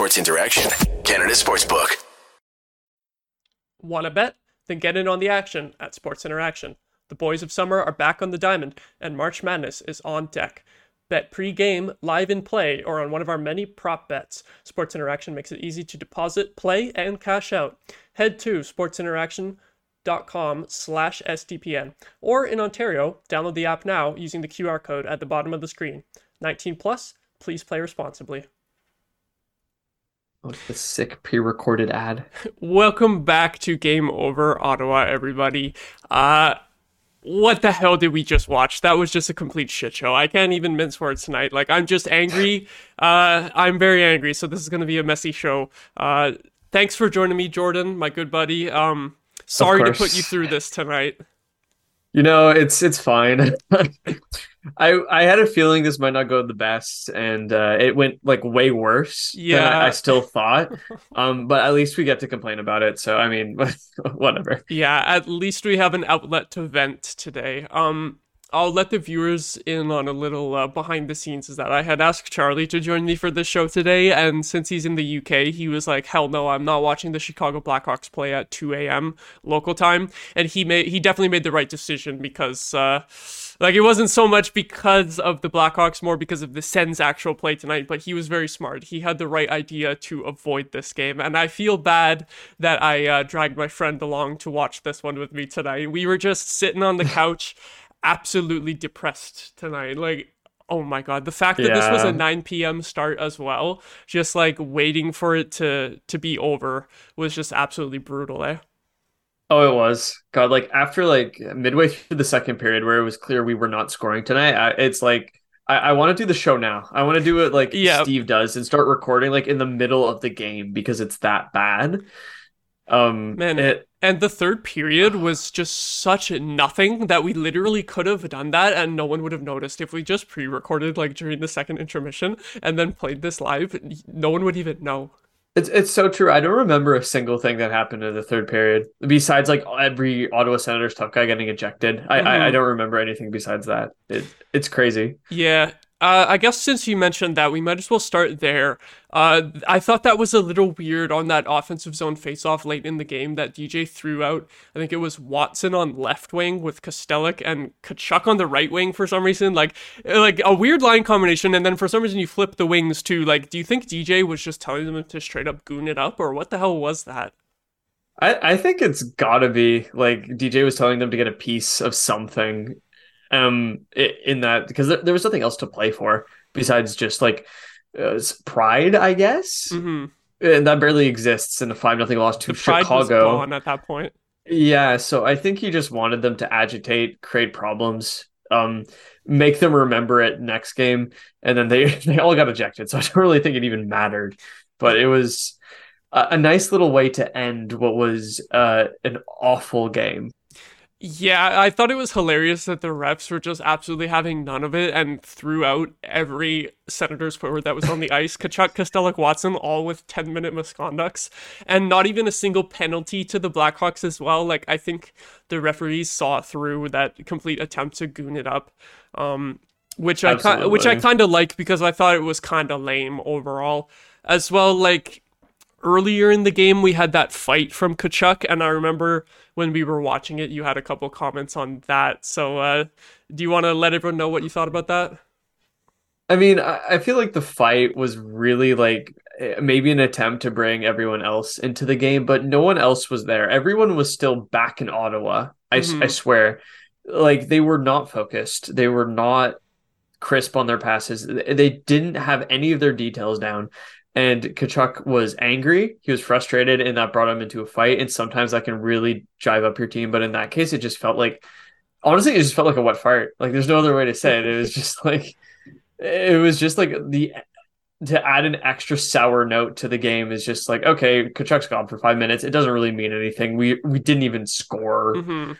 Sports Interaction, Canada Sportsbook. Want to bet? Then get in on the action at Sports Interaction. The boys of summer are back on the diamond, and March Madness is on deck. Bet pre-game, live in play, or on one of our many prop bets. Sports Interaction makes it easy to deposit, play, and cash out. Head to sportsinteraction.com slash SDPN. Or in Ontario, download the app now using the QR code at the bottom of the screen. 19 plus, please play responsibly. Oh, the sick pre-recorded ad. Welcome back to Game Over Ottawa, everybody. Uh, what the hell did we just watch? That was just a complete shit show. I can't even mince words tonight. Like I'm just angry. Uh, I'm very angry. So this is gonna be a messy show. Uh, thanks for joining me, Jordan, my good buddy. Um, sorry to put you through this tonight. You know, it's it's fine. I I had a feeling this might not go the best, and uh, it went like way worse Yeah. than I, I still thought. Um, but at least we get to complain about it. So I mean, whatever. Yeah, at least we have an outlet to vent today. Um, I'll let the viewers in on a little uh, behind the scenes is that I had asked Charlie to join me for this show today, and since he's in the UK, he was like, "Hell no, I'm not watching the Chicago Blackhawks play at 2 a.m. local time." And he made he definitely made the right decision because. Uh, like it wasn't so much because of the Blackhawks, more because of the Sens actual play tonight. But he was very smart. He had the right idea to avoid this game, and I feel bad that I uh, dragged my friend along to watch this one with me tonight. We were just sitting on the couch, absolutely depressed tonight. Like, oh my god, the fact that this was a 9 p.m. start as well, just like waiting for it to to be over, was just absolutely brutal. Eh? Oh, it was God. Like after like midway through the second period, where it was clear we were not scoring tonight, I, it's like I, I want to do the show now. I want to do it like Yeah. Steve does and start recording like in the middle of the game because it's that bad. Um, Man, it And the third period was just such nothing that we literally could have done that and no one would have noticed if we just pre-recorded like during the second intermission and then played this live. No one would even know. It's it's so true. I don't remember a single thing that happened in the third period besides like every Ottawa Senators tough guy getting ejected. I, I I Mhm. don't remember anything besides that. It it's crazy. Yeah. Uh, I guess since you mentioned that, we might as well start there. Uh, I thought that was a little weird on that offensive zone faceoff late in the game that DJ threw out. I think it was Watson on left wing with Kastelic and Tkachuk on the right wing for some reason. Like, like a weird line combination, and then for some reason you flip the wings too. Like, do you think DJ was just telling them to straight up goon it up, or what the hell was that? I I think it's gotta be like DJ was telling them to get a piece of something, um, in that because there, was nothing else to play for besides just like uh, pride, I guess, hmm and that barely exists in a five nothing loss to The pride was Chicago. gone at that point. Yeah, so I think he just wanted them to agitate, create problems, um, make them remember it next game, and then they they all got ejected. So I don't really think it even mattered, but it was a, a nice little way to end what was uh an awful game. Yeah, I thought it was hilarious that the refs were just absolutely having none of it and threw out every Senators forward that was on the ice. Tkachuk, Kastelic, Watson, all with 10 minute misconducts, and not even a single penalty to the Blackhawks as well. Like, I think the referees saw through that complete attempt to goon it up. Um, which I which I kind of like because I thought it was kind of lame overall. As well, like earlier in the game we had that fight from Tkachuk and I remember when we were watching it you had a couple comments on that. So uh do you want to let everyone know what you thought about that? I mean, I, feel like the fight was really like eh, maybe an attempt to bring everyone else into the game, but no one else was there. Everyone was still back in Ottawa. I, Mhm. I swear, like they were not focused. They were not crisp on their passes. They didn't have any of their details down. And Tkachuk was angry. He was frustrated, and that brought him into a fight. And sometimes that can really drive up your team. But in that case, it just felt like, honestly, it just felt like a wet fart. Like there's no other way to say it. It was just like, it was just like the to add an extra sour note to the game is just like okay, Tkachuk's gone for five minutes. It doesn't really mean anything. We we didn't even score. hmm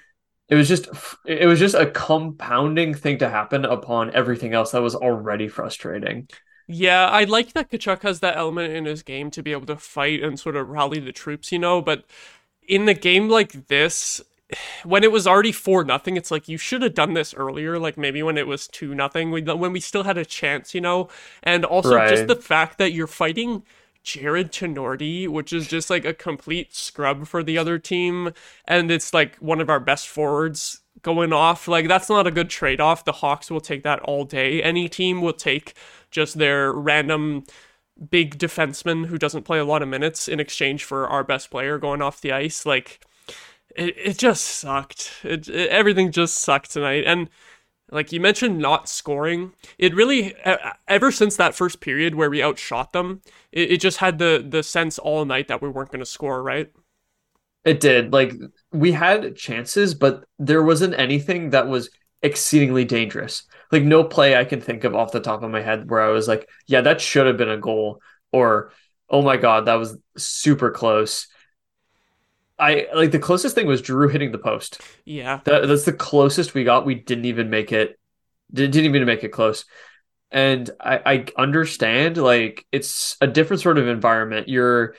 It was just it was just a compounding thing to happen upon everything else that was already frustrating. Yeah, I like that Tkachuk has that element in his game to be able to fight and sort of rally the troops, you know, but in a game like this, when it was already four nothing, it's like you should have done this earlier, like maybe when it was two nothing, when we still had a chance, you know, and also just the fact that you're fighting Jared Tinordi, which is just like a complete scrub for the other team, and it's like one of our best forwards going off. Like that's not a good trade off. The Hawks will take that all day. Any team will take just their random big defenseman who doesn't play a lot of minutes in exchange for our best player going off the ice. Like it, it just sucked. It, it everything just sucked tonight. And like you mentioned, not scoring. It really ever since that first period where we outshot them, it, it just had the the sense all night that we weren't going to score. Right. It did. Like we had chances, but there wasn't anything that was exceedingly dangerous. Like no play I can think of off the top of my head where I was like, yeah, that should have been a goal, or oh my god, that was super close. I like the closest thing was Drew hitting the post. Yeah, that, that's the closest we got. We didn't even make it. Didn't even make it close. And I, I understand like it's a different sort of environment. You're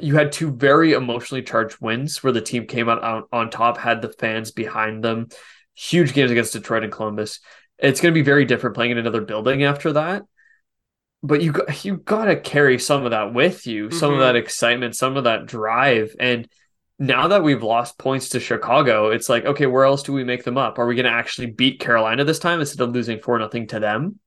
you had two very emotionally charged wins where the team came out on, on top, had the fans behind them. Huge games against Detroit and Columbus. It's going to be very different playing in another building after that. But you got you got to carry some of that with you, mm-hmm. some of mm-hmm. that excitement, some of that drive, and now that we've lost points to Chicago, it's like, okay, where else do we make them up? Are we going to actually beat Carolina this time instead of losing four nothing to them?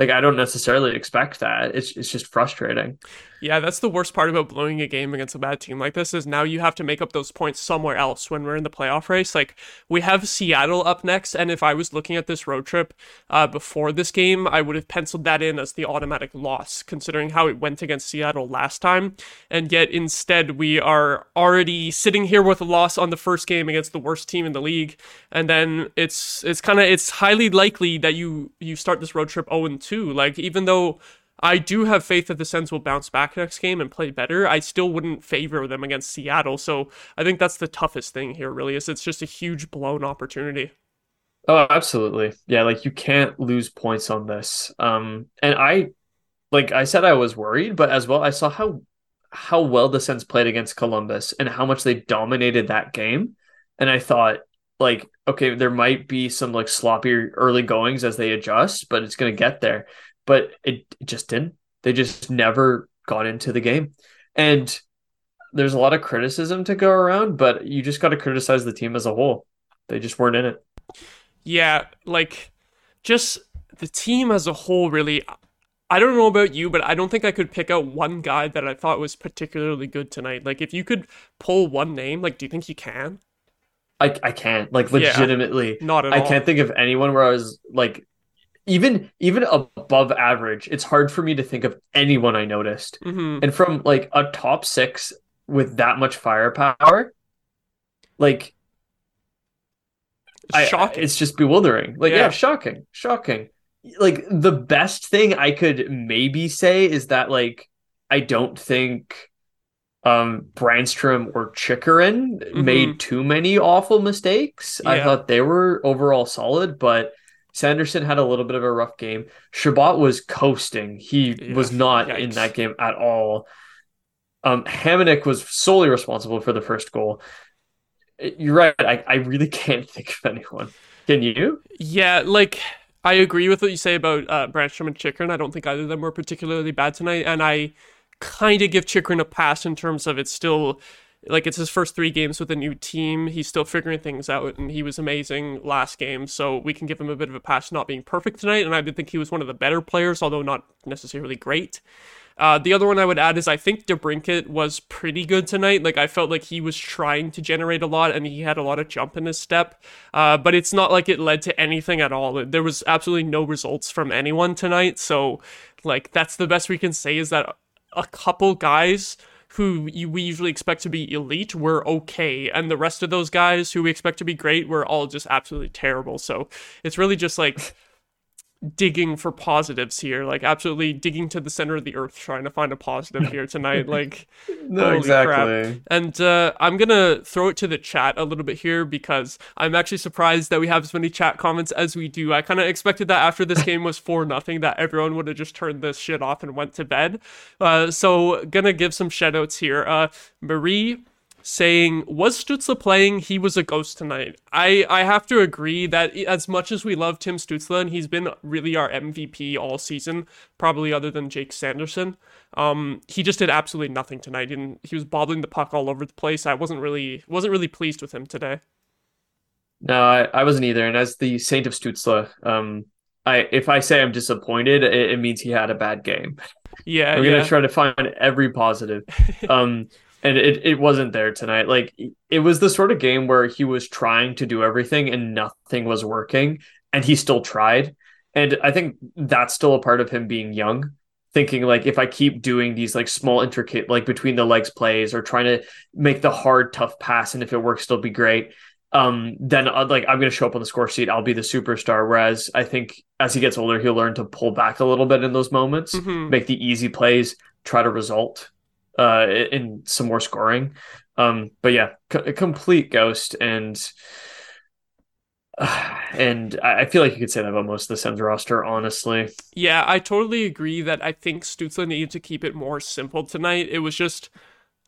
Like, I don't necessarily expect that. It's it's just frustrating. Yeah, that's the worst part about blowing a game against a bad team like this is now you have to make up those points somewhere else when we're in the playoff race. Like we have Seattle up next, and if I was looking at this road trip uh, before this game, I would have penciled that in as the automatic loss, considering how it went against Seattle last time. And yet instead, we are already sitting here with a loss on the first game against the worst team in the league, and then it's it's kind of it's highly likely that you you start this road trip 0 2. Like even though I do have faith that the Sens will bounce back next game and play better. I still wouldn't favor them against Seattle. So I think that's the toughest thing here, really, is it's just a huge blown opportunity. Oh, absolutely. Yeah, like you can't lose points on this. Um, and I like I said I was worried, but as well I saw how how well the Sens played against Columbus and how much they dominated that game. And I thought, like, okay, there might be some like sloppy early goings as they adjust, but it's gonna get there but it, it just didn't. They just never got into the game. And there's a lot of criticism to go around, but you just got to criticize the team as a whole. They just weren't in it. Yeah, like just the team as a whole really I don't know about you, but I don't think I could pick out one guy that I thought was particularly good tonight. Like if you could pull one name, like do you think you can? I I can't. Like legitimately. Yeah, not at I all. can't think of anyone where I was like even even above average, it's hard for me to think of anyone I noticed. Mm-hmm. And from like a top six with that much firepower, like shocking. I, it's just bewildering. Like, yeah. yeah, shocking, shocking. Like the best thing I could maybe say is that like I don't think um Brannstrom or Chychrun mm-hmm. made too many awful mistakes. Yeah. I thought they were overall solid, but Sanderson had a little bit of a rough game. Chabot was coasting. He yeah, was not yikes. in that game at all. Um, Hamonic was solely responsible for the first goal. You're right. I, I really can't think of anyone. Can you? Yeah, like I agree with what you say about uh, Brannstrom and Chychrun. I don't think either of them were particularly bad tonight, and I kind of give Chychrun a pass in terms of it's still like it's his first three games with a new team. He's still figuring things out, and he was amazing last game. So we can give him a bit of a pass not being perfect tonight. And I did think he was one of the better players, although not necessarily great. Uh, the other one I would add is I think DeBrincat was pretty good tonight. Like I felt like he was trying to generate a lot and he had a lot of jump in his step, uh, but it's not like it led to anything at all. There was absolutely no results from anyone tonight. So like that's the best we can say is that a couple guys who we usually expect to be elite were okay, and the rest of those guys who we expect to be great were all just absolutely terrible. So it's really just like digging for positives here, like absolutely digging to the center of the earth, trying to find a positive here tonight. Like, no, exactly. Crap. And uh, I'm gonna throw it to the chat a little bit here because I'm actually surprised that we have as many chat comments as we do. I kind of expected that after this game was four nothing, that everyone would have just turned this shit off and went to bed. Uh, so gonna give some shout outs here. Uh, Marie saying, "Was Stützle playing? He was a ghost tonight." I I have to agree that as much as we love Tim Stützle and he's been really our MVP all season, probably other than Jake Sanderson, um, he just did absolutely nothing tonight, and he was bobbling the puck all over the place. I wasn't really wasn't really pleased with him today. No, I, I wasn't either. And as the Saint of Stützle, um, I if I say I'm disappointed, it, it means he had a bad game. Yeah, I'm yeah. gonna try to find every positive. Um, and it, it wasn't there tonight. Like it was the sort of game where he was trying to do everything and nothing was working, and he still tried. And I think that's still a part of him being young, thinking like if I keep doing these like small intricate like between the legs plays or trying to make the hard tough pass, and if it works, it'll be great. Um, then uh, like I'm gonna show up on the score sheet. I'll be the superstar. Whereas I think as he gets older, he'll learn to pull back a little bit in those moments, Mhm. make the easy plays, try to result uh, in some more scoring. Um, but yeah, complete ghost, and and I feel like you could say that about most of the Sens roster, honestly. Yeah, I totally agree that I think Stützle needed to keep it more simple tonight. It was just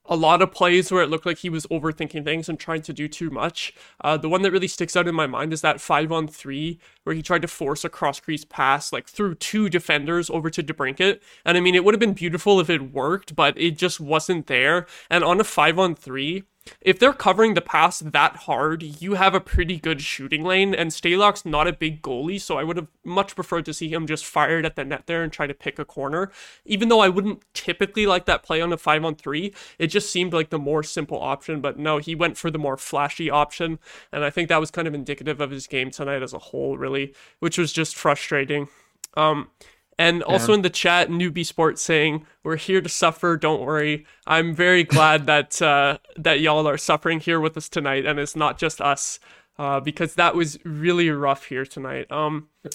a lot of plays where it looked like he was overthinking things and trying to do too much. Uh, the one that really sticks out in my mind is that five on three where he tried to force a cross crease pass like through two defenders over to DeBrincat. And I mean, it would have been beautiful if it worked, but it just wasn't there. And on a five on three, if they're covering the pass that hard, you have a pretty good shooting lane, and Stalock's not a big goalie, so I would have much preferred to see him just fired at the net there and try to pick a corner. Even though I wouldn't typically like that play on a 5 on 3, it just seemed like the more simple option, but no, he went for the more flashy option, and I think that was kind of indicative of his game tonight as a whole, really, which was just frustrating. Um, and also in the chat, newbie sports saying, "We're here to suffer. Don't worry." I'm very glad that uh, that y'all are suffering here with us tonight, and it's not just us, uh, because that was really rough here tonight. Um, yeah.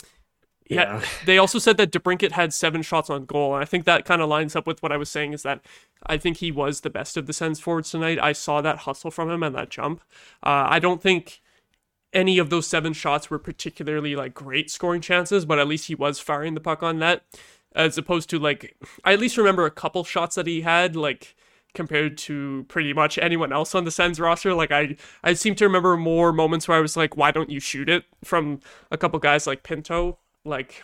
Yeah. They also said that DeBrincat had seven shots on goal, and I think that kind of lines up with what I was saying. Is that I think he was the best of the Sens forwards tonight. I saw that hustle from him and that jump. Uh, I don't think any of those seven shots were particularly like great scoring chances, but at least he was firing the puck on net, as opposed to like I at least remember a couple shots that he had like compared to pretty much anyone else on the Sens roster. Like I I seem to remember more moments where I was like, why don't you shoot it from a couple guys like Pinto, like.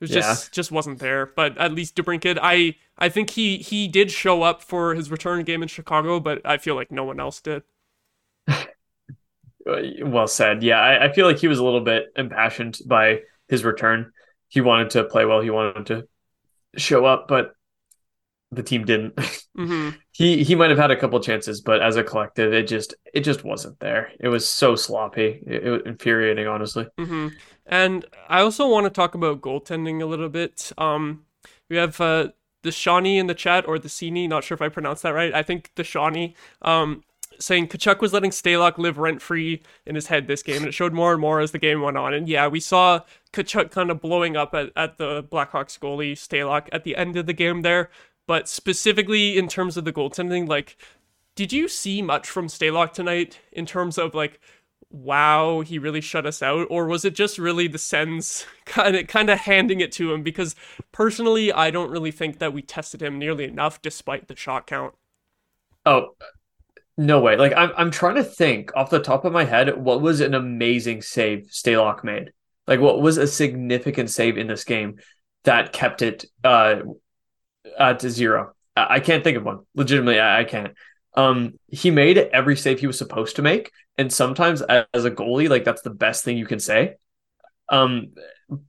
It was just just wasn't there, but at least DeBrincat, I I think he he did show up for his return game in Chicago, but I feel like no one else did. Uh, Well said. Yeah, I, I feel like he was a little bit impassioned by his return. He wanted to play well. He wanted to show up, but the team didn't. hmm he he might have had a couple chances, but as a collective, it just it just wasn't there. It was so sloppy. It, it was infuriating, honestly. hmm And I also want to talk about goaltending a little bit. Um, we have uh, the Shawnee in the chat or the Sini, not sure if I pronounced that right. I think the Shawnee um, saying Tkachuk was letting Stalock live rent free in his head this game, and it showed more and more as the game went on. And yeah, we saw Tkachuk kind of blowing up at, at the Blackhawks goalie Stalock at the end of the game there. But specifically in terms of the goaltending, like, did you see much from Stalock tonight in terms of like wow, he really shut us out, or was it just really the Sens kind of kind of handing it to him? Because personally, I don't really think that we tested him nearly enough, despite the shot count. Oh, no way! Like I'm I'm trying to think off the top of my head what was an amazing save Stalock made. Like what was a significant save in this game that kept it uh at zero. I I can't think of one. Legitimately, I, I can't. Um, he made every save he was supposed to make, and sometimes as a goalie, like that's the best thing you can say. Um,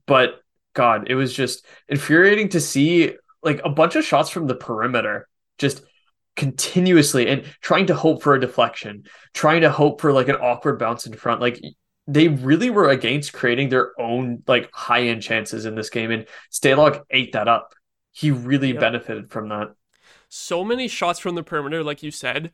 but God, it was just infuriating to see like a bunch of shots from the perimeter just continuously and trying to hope for a deflection, trying to hope for like an awkward bounce in front. Like they really were against creating their own like high end chances in this game, and Stalock ate that up. He really Yep. benefited from that. So many shots from the perimeter, like you said,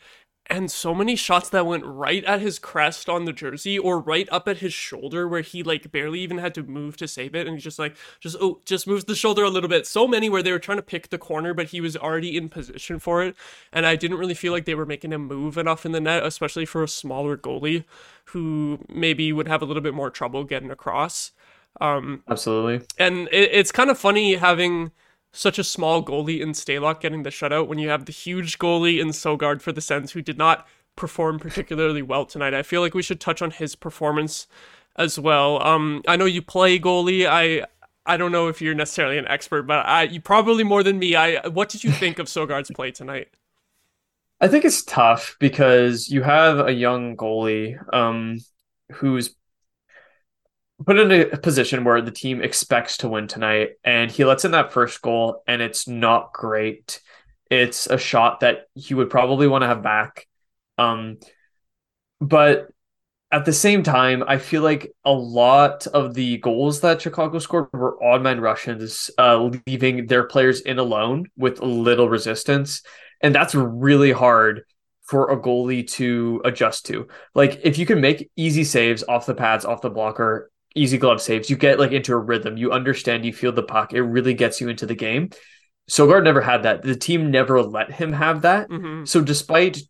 and so many shots that went right at his crest on the jersey or right up at his shoulder where he like barely even had to move to save it and he just like just oh just moves the shoulder a little bit so many where they were trying to pick the corner but he was already in position for it and i didn't really feel like they were making him move enough in the net especially for a smaller goalie who maybe would have a little bit more trouble getting across um Absolutely. and it, it's kind of funny having such a small goalie in Stalock getting the shutout when you have the huge goalie in Sogaard for the Sens who did not perform particularly well tonight. I feel like we should touch on his performance as well. Um, I know you play goalie. I I don't know if you're necessarily an expert, but I you probably more than me. I what did you think of Sogaard's play tonight? I think it's tough because you have a young goalie um, who's put in a position where the team expects to win tonight, and he lets in that first goal, and it's not great. It's a shot that he would probably want to have back. Um, but at the same time, I feel like a lot of the goals that Chicago scored were odd man rushes uh, leaving their players in alone with little resistance. And that's really hard for a goalie to adjust to. Like, if you can make easy saves off the pads, off the blocker, easy glove saves, you get like into a rhythm. You understand, you feel the puck. It really gets you into the game. Sogaard never had that. The team never let him have that. Mm-hmm. So, despite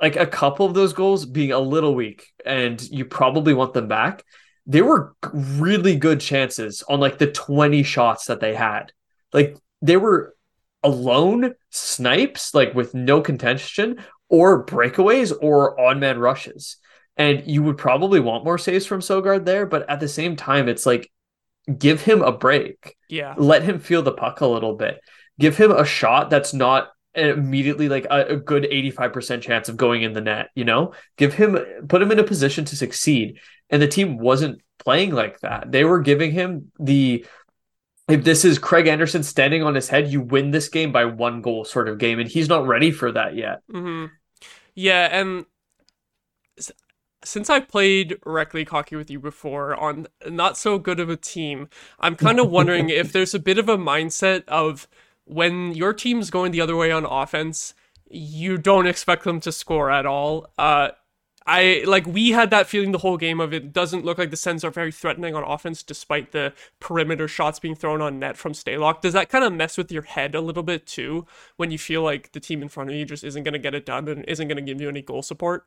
like a couple of those goals being a little weak and you probably want them back, they were really good chances on like the 20 shots that they had. Like they were alone snipes, like with no contention, or breakaways or on man rushes. And you would probably want more saves from Sogaard there, but at the same time, it's like give him a break. Yeah. Let him feel the puck a little bit. Give him a shot that's not immediately like a, a, good 85% chance of going in the net, you know? Give him put him in a position to succeed. And the team wasn't playing like that. They were giving him the if this is Craig Anderson standing on his head, you win this game by one goal sort of game, and he's not ready for that yet. Mm-hmm. Yeah, and since I've played rec league hockey with you before on not so good of a team, I'm kind of wondering if there's a bit of a mindset of when your team's going the other way on offense, you don't expect them to score at all. Uh, I like we had that feeling the whole game of it doesn't look like the Sens are very threatening on offense despite the perimeter shots being thrown on net from Stalock. Does that kind of mess with your head a little bit too when you feel like the team in front of you just isn't going to get it done and isn't going to give you any goal support?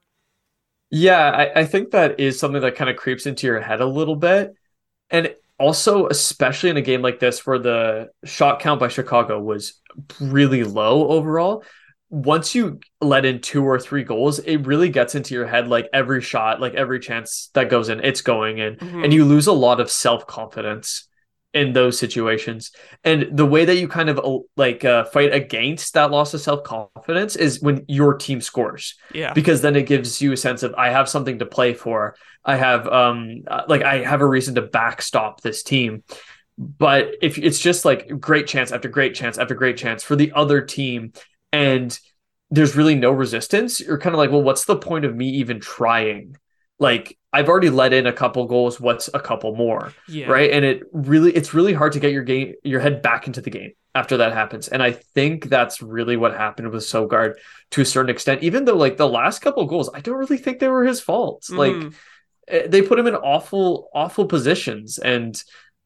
Yeah, I, I think that is something that kind of creeps into your head a little bit. And also, especially in a game like this where the shot count by Chicago was really low overall, once you let in two or three goals, it really gets into your head like every shot, like every chance that goes in, it's going in. Mm-hmm. And you lose a lot of self confidence in those situations. And the way that you kind of uh, like uh, fight against that loss of self confidence is when your team scores. Yeah. Because then it gives you a sense of I have something to play for. I have um uh, like I have a reason to backstop this team. But if it's just like great chance after great chance after great chance for the other team and there's really no resistance, you're kind of like, well, what's the point of me even trying? Like I've already let in a couple goals. What's a couple more? Yeah. Right. And it really, it's really hard to get your game, your head back into the game after that happens. And I think that's really what happened with Sogaard to a certain extent. Even though like the last couple goals, I don't really think they were his fault. Mm. Like eh, they put him in awful, awful positions, and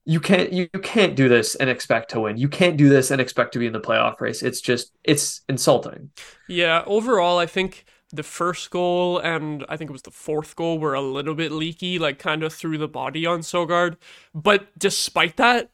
you can't you, you can't do this and expect to win. You can't do this and expect to be in the playoff race. It's just it's insulting. Yeah, overall I think the first goal and I think it was the fourth goal were a little bit leaky, like kind of threw the body on Sogaard. But despite that,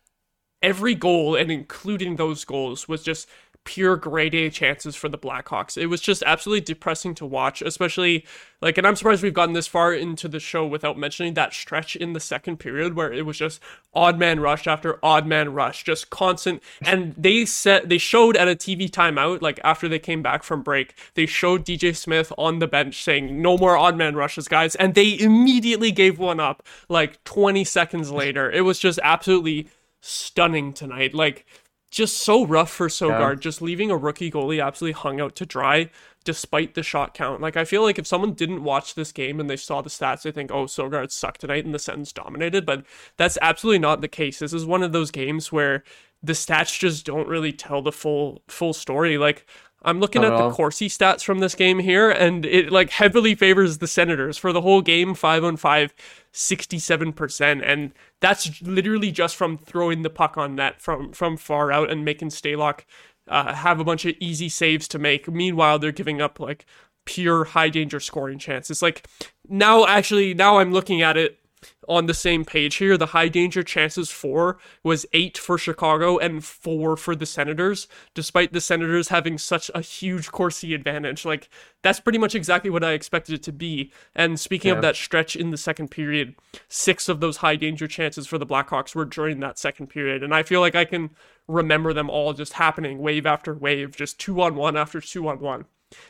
every goal and including those goals was just pure grade A chances for the Blackhawks. It was just absolutely depressing to watch, especially like, and I'm surprised we've gotten this far into the show without mentioning that stretch in the second period where it was just odd man rush after odd man rush, just constant. And they said they showed at a TV timeout, like after they came back from break, they showed DJ Smith on the bench saying, no more odd man rushes, guys. And they immediately gave one up like 20 seconds later. It was just absolutely stunning tonight. Like, just so rough for Sogaard, yeah. just leaving a rookie goalie absolutely hung out to dry despite the shot count. Like I feel like if someone didn't watch this game and they saw the stats, they think, "Oh, Sogaard sucked tonight," and the Sens dominated. But that's absolutely not the case. This is one of those games where the stats just don't really tell the full full story. Like I'm looking at the Corsi stats from this game here, and it like heavily favors the Senators for the whole game, five on five, 67%. And that's literally just from throwing the puck on net from from far out and making Stalock uh, have a bunch of easy saves to make. Meanwhile, they're giving up like pure high danger scoring chances. Like now, actually, now I'm looking at it on the same page here. The high danger chances for was eight for Chicago and four for the Senators, despite the Senators having such a huge Corsi advantage. Like, that's pretty much exactly what I expected it to be. And speaking yeah. of that stretch in the second period, six of those high danger chances for the Blackhawks were during that second period. And I feel like I can remember them all just happening wave after wave, just two on one after two on one.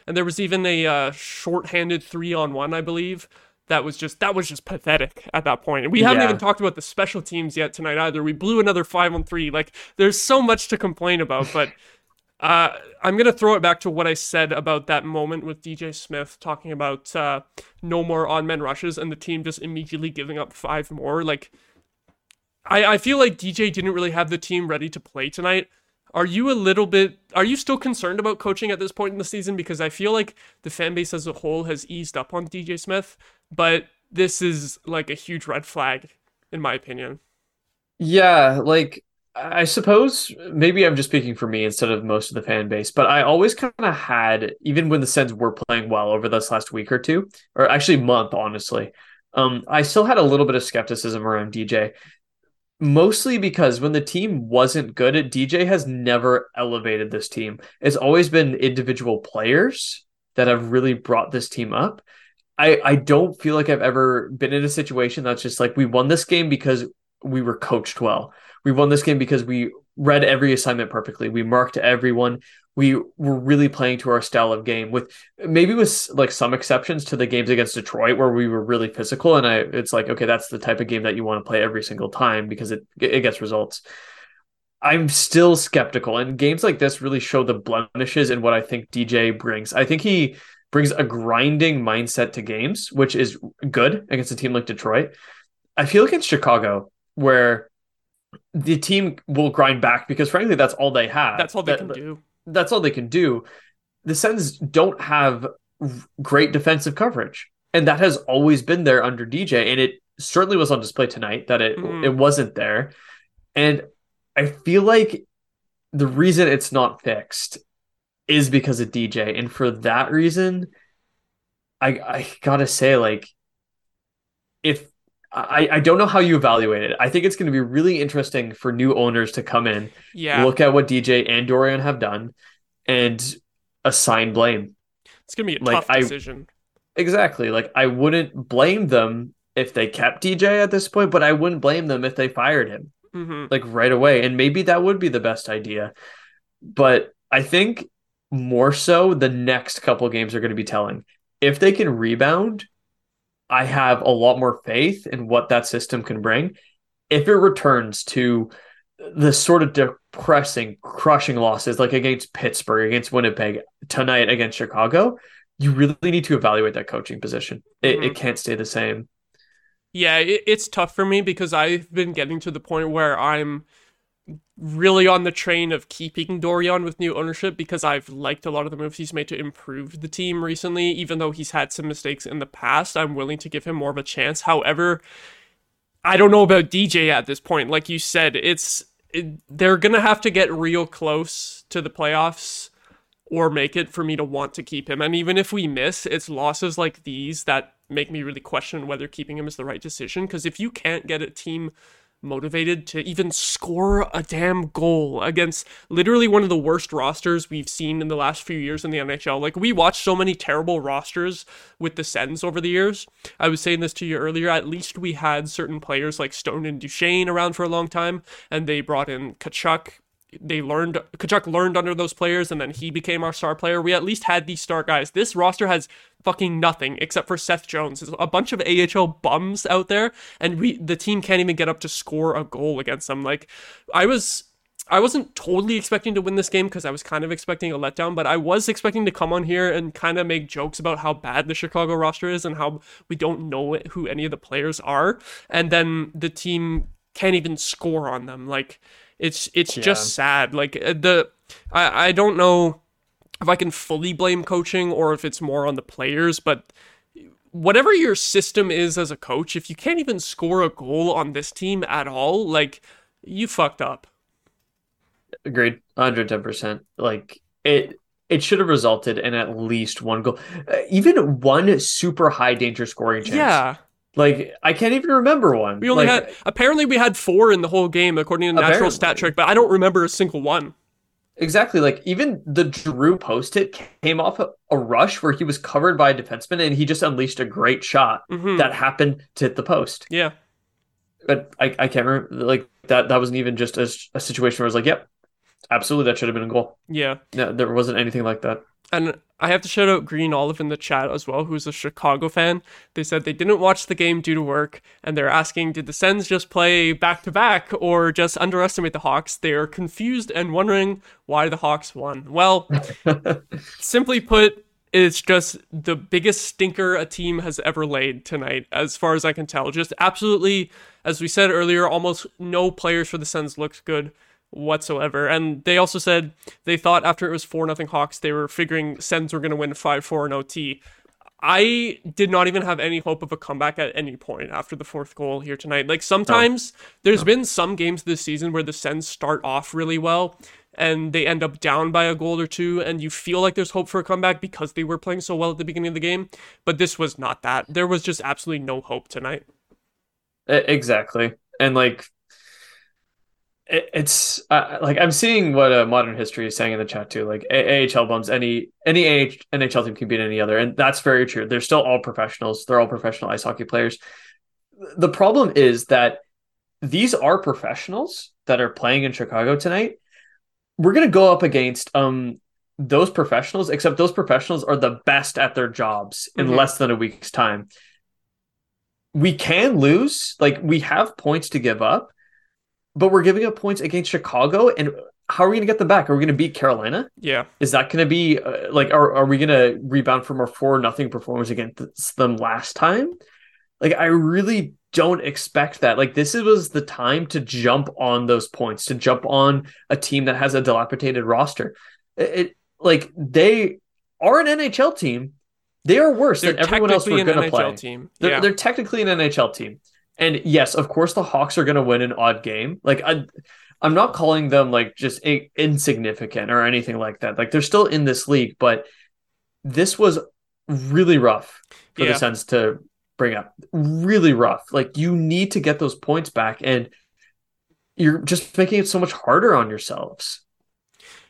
And there was even a uh, short-handed three on one, I believe, that was just that was just pathetic at that point. And we haven't even talked about the special teams yet tonight either. We blew another five on three. Like there's so much to complain about, but uh, I'm gonna throw it back to what I said about that moment with DJ Smith talking about uh, no more on men rushes and the team just immediately giving up five more. Like I, I feel like DJ didn't really have the team ready to play tonight. Are you a little bit are you still concerned about coaching at this point in the season? Because I feel like the fan base as a whole has eased up on DJ Smith, but this is like a huge red flag, in my opinion. Yeah, like I suppose maybe I'm just speaking for me instead of most of the fan base, but I always kind of had, even when the Sens were playing well over this last week or two, or actually month, honestly, um, I still had a little bit of skepticism around DJ mostly because when the team wasn't good, DJ has never elevated this team. It's always been individual players that have really brought this team up. I, I don't feel like I've ever been in a situation that's just like we won this game because we were coached well. We won this game because we read every assignment perfectly. We marked everyone we were really playing to our style of game with maybe with like some exceptions to the games against Detroit where we were really physical and I it's like okay that's the type of game that you want to play every single time because it it gets results. I'm still skeptical and games like this really show the blemishes in what I think DJ brings. I think he brings a grinding mindset to games which is good against a team like Detroit. I feel against Chicago where the team will grind back because frankly that's all they have. That's all they that, can do that's all they can do. The Sens don't have great defensive coverage, and that has always been there under DJ, and it certainly was on display tonight that it mm. it wasn't there. And I feel like the reason it's not fixed is because of DJ, and for that reason, I I gotta say like if I, I don't know how you evaluate it. I think it's going to be really interesting for new owners to come in, yeah. look at what DJ and Dorion have done, and assign blame. It's going to be a like, tough decision. I, exactly. Like I wouldn't blame them if they kept DJ at this point, but I wouldn't blame them if they fired him mm-hmm. like right away. And maybe that would be the best idea. But I think more so the next couple games are going to be telling. If they can rebound I have a lot more faith in what that system can bring. If it returns to the sort of depressing, crushing losses like against Pittsburgh, against Winnipeg, tonight against Chicago, you really need to evaluate that coaching position. It, mm-hmm. it can't stay the same. Yeah, it, it's tough for me because I've been getting to the point where I'm really on the train of keeping Dorion with new ownership because I've liked a lot of the moves he's made to improve the team recently. Even though he's had some mistakes in the past, I'm willing to give him more of a chance. However, I don't know about DJ at this point. Like you said, it's it, they're gonna have to get real close to the playoffs or make it for me to want to keep him. And even if we miss, it's losses like these that make me really question whether keeping him is the right decision. Because if you can't get a team motivated to even score a damn goal against literally one of the worst rosters we've seen in the last few years in the NHL. Like we watched so many terrible rosters with the Sens over the years. I was saying this to you earlier. At least we had certain players like Stone and Duchene around for a long time, and they brought in Tkachuk, they learned Tkachuk learned under those players and then he became our star player. We at least had these star guys. This roster has fucking nothing except for Seth Jones. There's a bunch of AHL bums out there and we the team can't even get up to score a goal against them. Like I was I wasn't totally expecting to win this game because I was kind of expecting a letdown, but I was expecting to come on here and kind of make jokes about how bad the Chicago roster is and how we don't know who any of the players are. And then the team can't even score on them. Like it's it's yeah. just sad. Like uh, the I I don't know if I can fully blame coaching or if it's more on the players, but whatever your system is as a coach, if you can't even score a goal on this team at all, like you fucked up. Agreed. 110%. Like it it should have resulted in at least one goal. Uh, even one super high danger scoring chance. Yeah. Like I can't even remember one. We only like, had apparently we had four in the whole game according to the natural Apparently. stat trick, but I don't remember a single one. Exactly. Like even the Drew post it came off a, a rush where he was covered by a defenseman and he just unleashed a great shot Mhm. that happened to hit the post. Yeah. But I, I can't remember like that that wasn't even just a, a situation where I was like, yep, absolutely that should have been a goal. Yeah. No, there wasn't anything like that. And I have to shout out Green Olive in the chat as well, who's a Chicago fan. They said they didn't watch the game due to work, and they're asking, did the Sens just play back to back or just underestimate the Hawks? They are confused and wondering why the Hawks won. Well, simply put, it's just the biggest stinker a team has ever laid tonight, as far as I can tell. Just absolutely, as we said earlier, almost no players for the Sens looked good whatsoever. And they also said they thought after it was 4 nothing Hawks, they were figuring Sens were going to win 5 4 in OT. I did not even have any hope of a comeback at any point after the fourth goal here tonight. Like sometimes there's been some games this season where the Sens start off really well and they end up down by a goal or two and you feel like there's hope for a comeback because they were playing so well at the beginning of the game, but this was not that. There was just absolutely no hope tonight. Exactly. And like it, it's uh, like I'm seeing what uh, modern history is saying in the chat too. Like A- AHL bums any any AH, NHL team can beat any other, and that's very true. They're still all professionals. They're all professional ice hockey players. The problem is that these are professionals that are playing in Chicago tonight. We're gonna go up against um those professionals, except those professionals are the best at their jobs in Mhm. less than a week's time. We can lose, like we have points to give up, but we're giving up points against Chicago. And how are we going to get them back? Are we going to beat Carolina? Yeah. Is that going to be uh, like, are, are we going to rebound from our four nothing performance against them last time? Like, I really don't expect that. Like, this was the time to jump on those points, to jump on a team that has a dilapidated roster. It, it like they are an NHL team. They are worse They're than everyone else we're going to play. team. They're, yeah. they're technically an NHL team. And yes, of course, the Hawks are going to win an odd game. Like, I, I'm not calling them like just i- insignificant or anything like that. Like, they're still in this league, but this was really rough for Yeah. the Sens to bring up. Really rough. Like, you need to get those points back, and you're just making it so much harder on yourselves.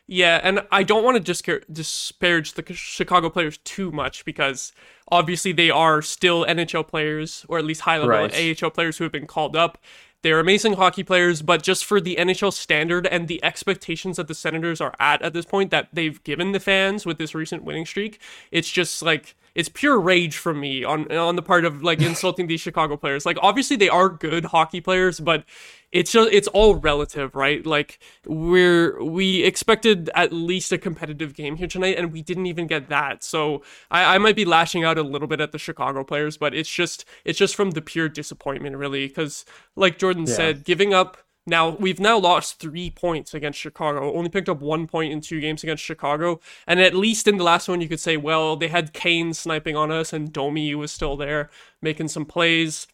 Yeah, and I don't want to discar- disparage the Chicago players too much because obviously they are still NHL players, or at least high level Right. AHL players who have been called up. They're amazing hockey players, but just for the NHL standard and the expectations that the Senators are at at this point that they've given the fans with this recent winning streak, it's just like it's pure rage from me on on the part of like insulting these Chicago players. Like obviously they are good hockey players, but it's just it's all relative, right? Like we're we expected at least a competitive game here tonight, and we didn't even get that. So I, I might be lashing out a little bit at the Chicago players, but it's just it's just from the pure disappointment, really, because like Jordan Yeah. said, giving up. Now we've now lost three points against Chicago. Only picked up one point in two games against Chicago, and at least in the last one, you could say, well, they had Kane sniping on us, and Domi was still there making some plays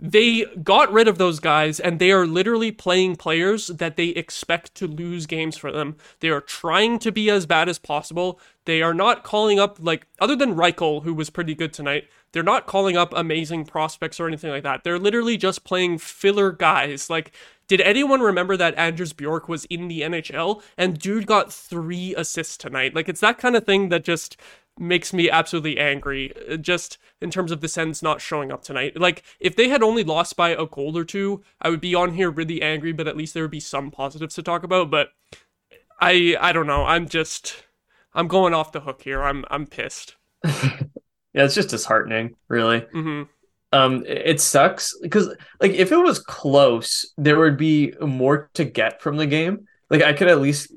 they got rid of those guys and they are literally playing players that they expect to lose games for them. They are trying to be as bad as possible. They are not calling up like other than Reichel who was pretty good tonight. They're not calling up amazing prospects or anything like that. They're literally just playing filler guys. Like did anyone remember that Anders Bjork was in the NHL and dude got 3 assists tonight? Like it's that kind of thing that just makes me absolutely angry uh, just in terms of the Sens not showing up tonight. Like if they had only lost by a goal or two, I would be on here really angry, but at least there would be some positives to talk about, but I I don't know. I'm just I'm going off the hook here. I'm I'm pissed. Yeah, it's just disheartening, really. Mhm. Um, it it sucks because like if it was close, there would be more to get from the game. Like I could at least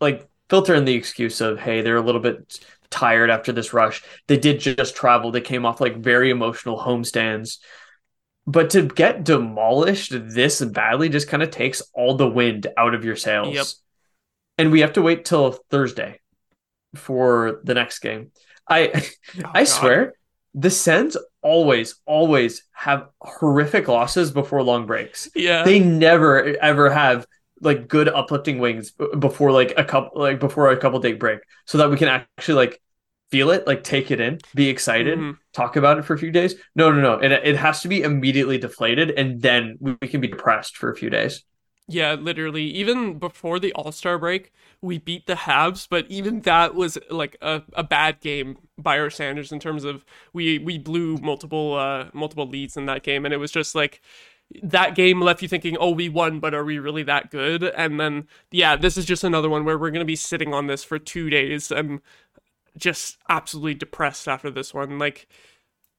like filter in the excuse of hey, they're a little bit tired after this rush. They did just travel. They came off like very emotional homestands. But to get demolished this badly just kind of takes all the wind out of your sails. Yep. And we have to wait till Thursday for the next game. I Oh, I God. swear, the Sens always, always have horrific losses before long breaks. Yeah. They never ever have like good uplifting wings before like a couple like before a couple day break, so that we can actually like feel it, like take it in, be excited, Mhm. talk about it for a few days. No, no, no. It, it has to be immediately deflated, and then we we can be depressed for a few days. Yeah, literally. Even before the All Star break, we beat the Habs, but even that was like a, a bad game by our standards in terms of we we blew multiple uh multiple leads in that game, and it was just like that game left you thinking, oh, we won, but are we really that good? And then yeah, this is just another one where we're gonna be sitting on this for two days and just absolutely depressed after this one. Like,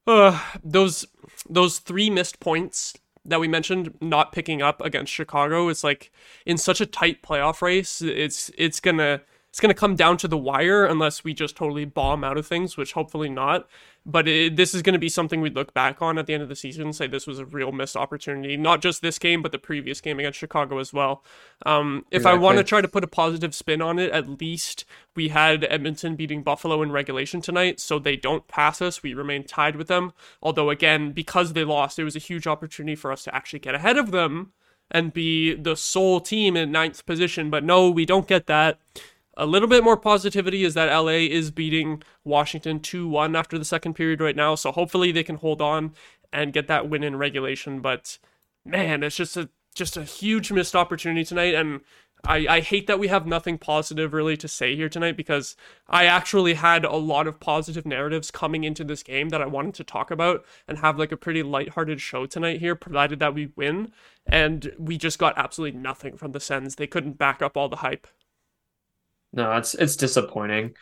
uh, those those three missed points that we mentioned not picking up against Chicago is like in such a tight playoff race. It's it's gonna it's gonna come down to the wire unless we just totally bomb out of things, which hopefully not. But it, this is going to be something we look back on at the end of the season and say this was a real missed opportunity. Not just this game, but the previous game against Chicago as well. Um, if I want to try to put a positive spin on it, at least we had Edmonton beating Buffalo in regulation tonight, so they don't pass us. We remain tied with them. Although, again, because they lost, it was a huge opportunity for us to actually get ahead of them and be the sole team in ninth position. But no, we don't get that. A little bit more positivity is that LA is beating Washington 2 1 after the second period right now. So hopefully they can hold on and get that win in regulation. But man, it's just a just a huge missed opportunity tonight. And I, I hate that we have nothing positive really to say here tonight because I actually had a lot of positive narratives coming into this game that I wanted to talk about and have like a pretty lighthearted show tonight here, provided that we win. And we just got absolutely nothing from the Sens. They couldn't back up all the hype. No, it's it's disappointing.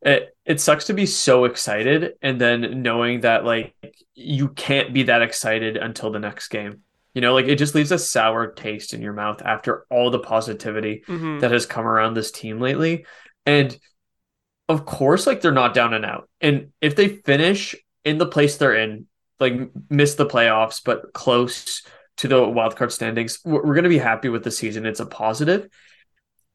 It it sucks to be so excited and then knowing that like you can't be that excited until the next game. You know, like it just leaves a sour taste in your mouth after all the positivity Mhm. that has come around this team lately. And of course, like they're not down and out. And if they finish in the place they're in, like miss the playoffs, but close to the wildcard standings, we're, we're going to be happy with the season. It's a positive.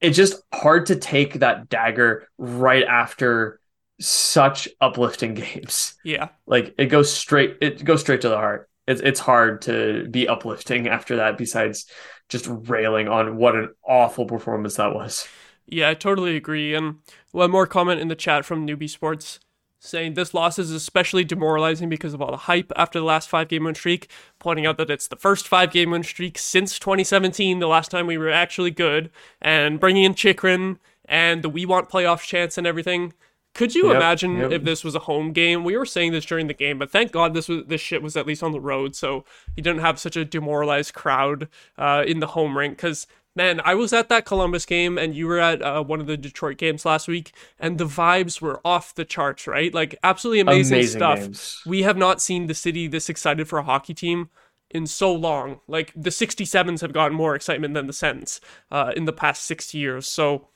It's just hard to take that dagger right after such uplifting games. Yeah. Like it goes straight, it goes straight to the heart. It's it's hard to be uplifting after that. Besides just railing on what an awful performance that was. Yeah, I totally agree. And one more comment in the chat from Newbie Sports saying this loss is especially demoralizing because of all the hype after the last five game win streak, pointing out that it's the first five game win streak since 2017, the last time we were actually good, and bringing in Chychrun and the We Want playoff chance and everything. Could you Yep, imagine yep. if this was a home game? We were saying this during the game, but thank God this was this shit was at least on the road, so you didn't have such a demoralized crowd uh, in the home rink. Because man, I was at that Columbus game, and you were at uh, one of the Detroit games last week, and the vibes were off the charts, right? Like absolutely amazing, Amazing stuff. games. We have not seen the city this excited for a hockey team in so long. Like the 67s have gotten more excitement than the Sens uh, in the past six years. So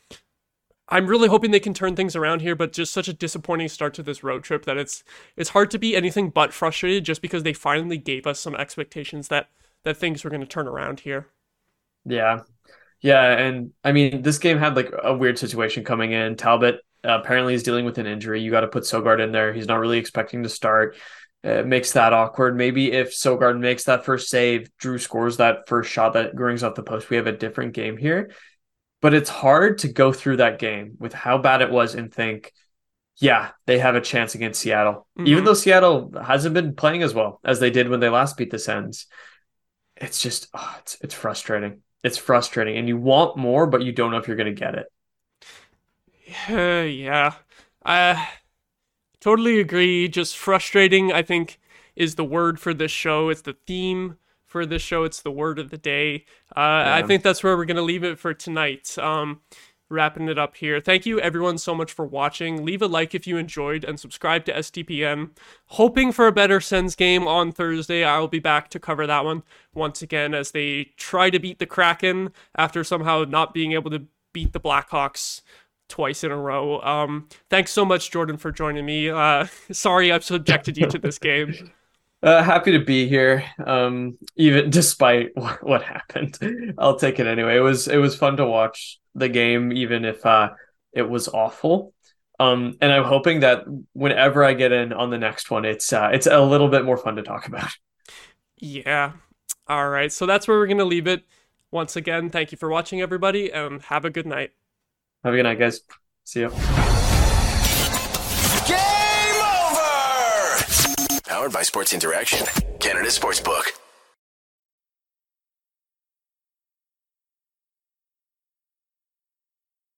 I'm really hoping they can turn things around here, but just such a disappointing start to this road trip that it's it's hard to be anything but frustrated just because they finally gave us some expectations that that things were going to turn around here. Yeah. Yeah. And I mean, this game had like a weird situation coming in. Talbot uh, apparently is dealing with an injury. You got to put Sogaard in there. He's not really expecting to start. It makes that awkward. Maybe if Sogaard makes that first save, Drew scores that first shot that rings off the post, we have a different game here. But it's hard to go through that game with how bad it was and think, yeah, they have a chance against Seattle. Even Mhm. though Seattle hasn't been playing as well as they did when they last beat the Sens. It's just, oh, it's, it's frustrating. It's frustrating. And you want more, but you don't know if you're going to get it. yeah. I totally agree. Just frustrating, I think, is the word for this show. It's the theme for this show. It's the word of the day. Uh, I think that's where we're going to leave it for tonight. Um, wrapping it up here. Thank you, everyone, so much for watching. Leave a like if you enjoyed and subscribe to STPN. Hoping for a better Sens game on Thursday. I'll be back to cover that one once again as they try to beat the Kraken after somehow not being able to beat the Blackhawks twice in a row. Um, thanks so much, Jordan, for joining me. Uh, sorry I've subjected you to this game. Uh, happy to be here. Um, even despite what, what happened, I'll take it anyway. It was it was fun to watch the game, even if uh, it was awful. Um, and I'm hoping that whenever I get in on the next one, it's uh, it's a little bit more fun to talk about. Yeah. All right. So that's where we're gonna leave it. Once again, thank you for watching, everybody, and have a good night. Have a good night, guys. See you. Game over. Powered by Sports Interaction, Canada Sportsbook.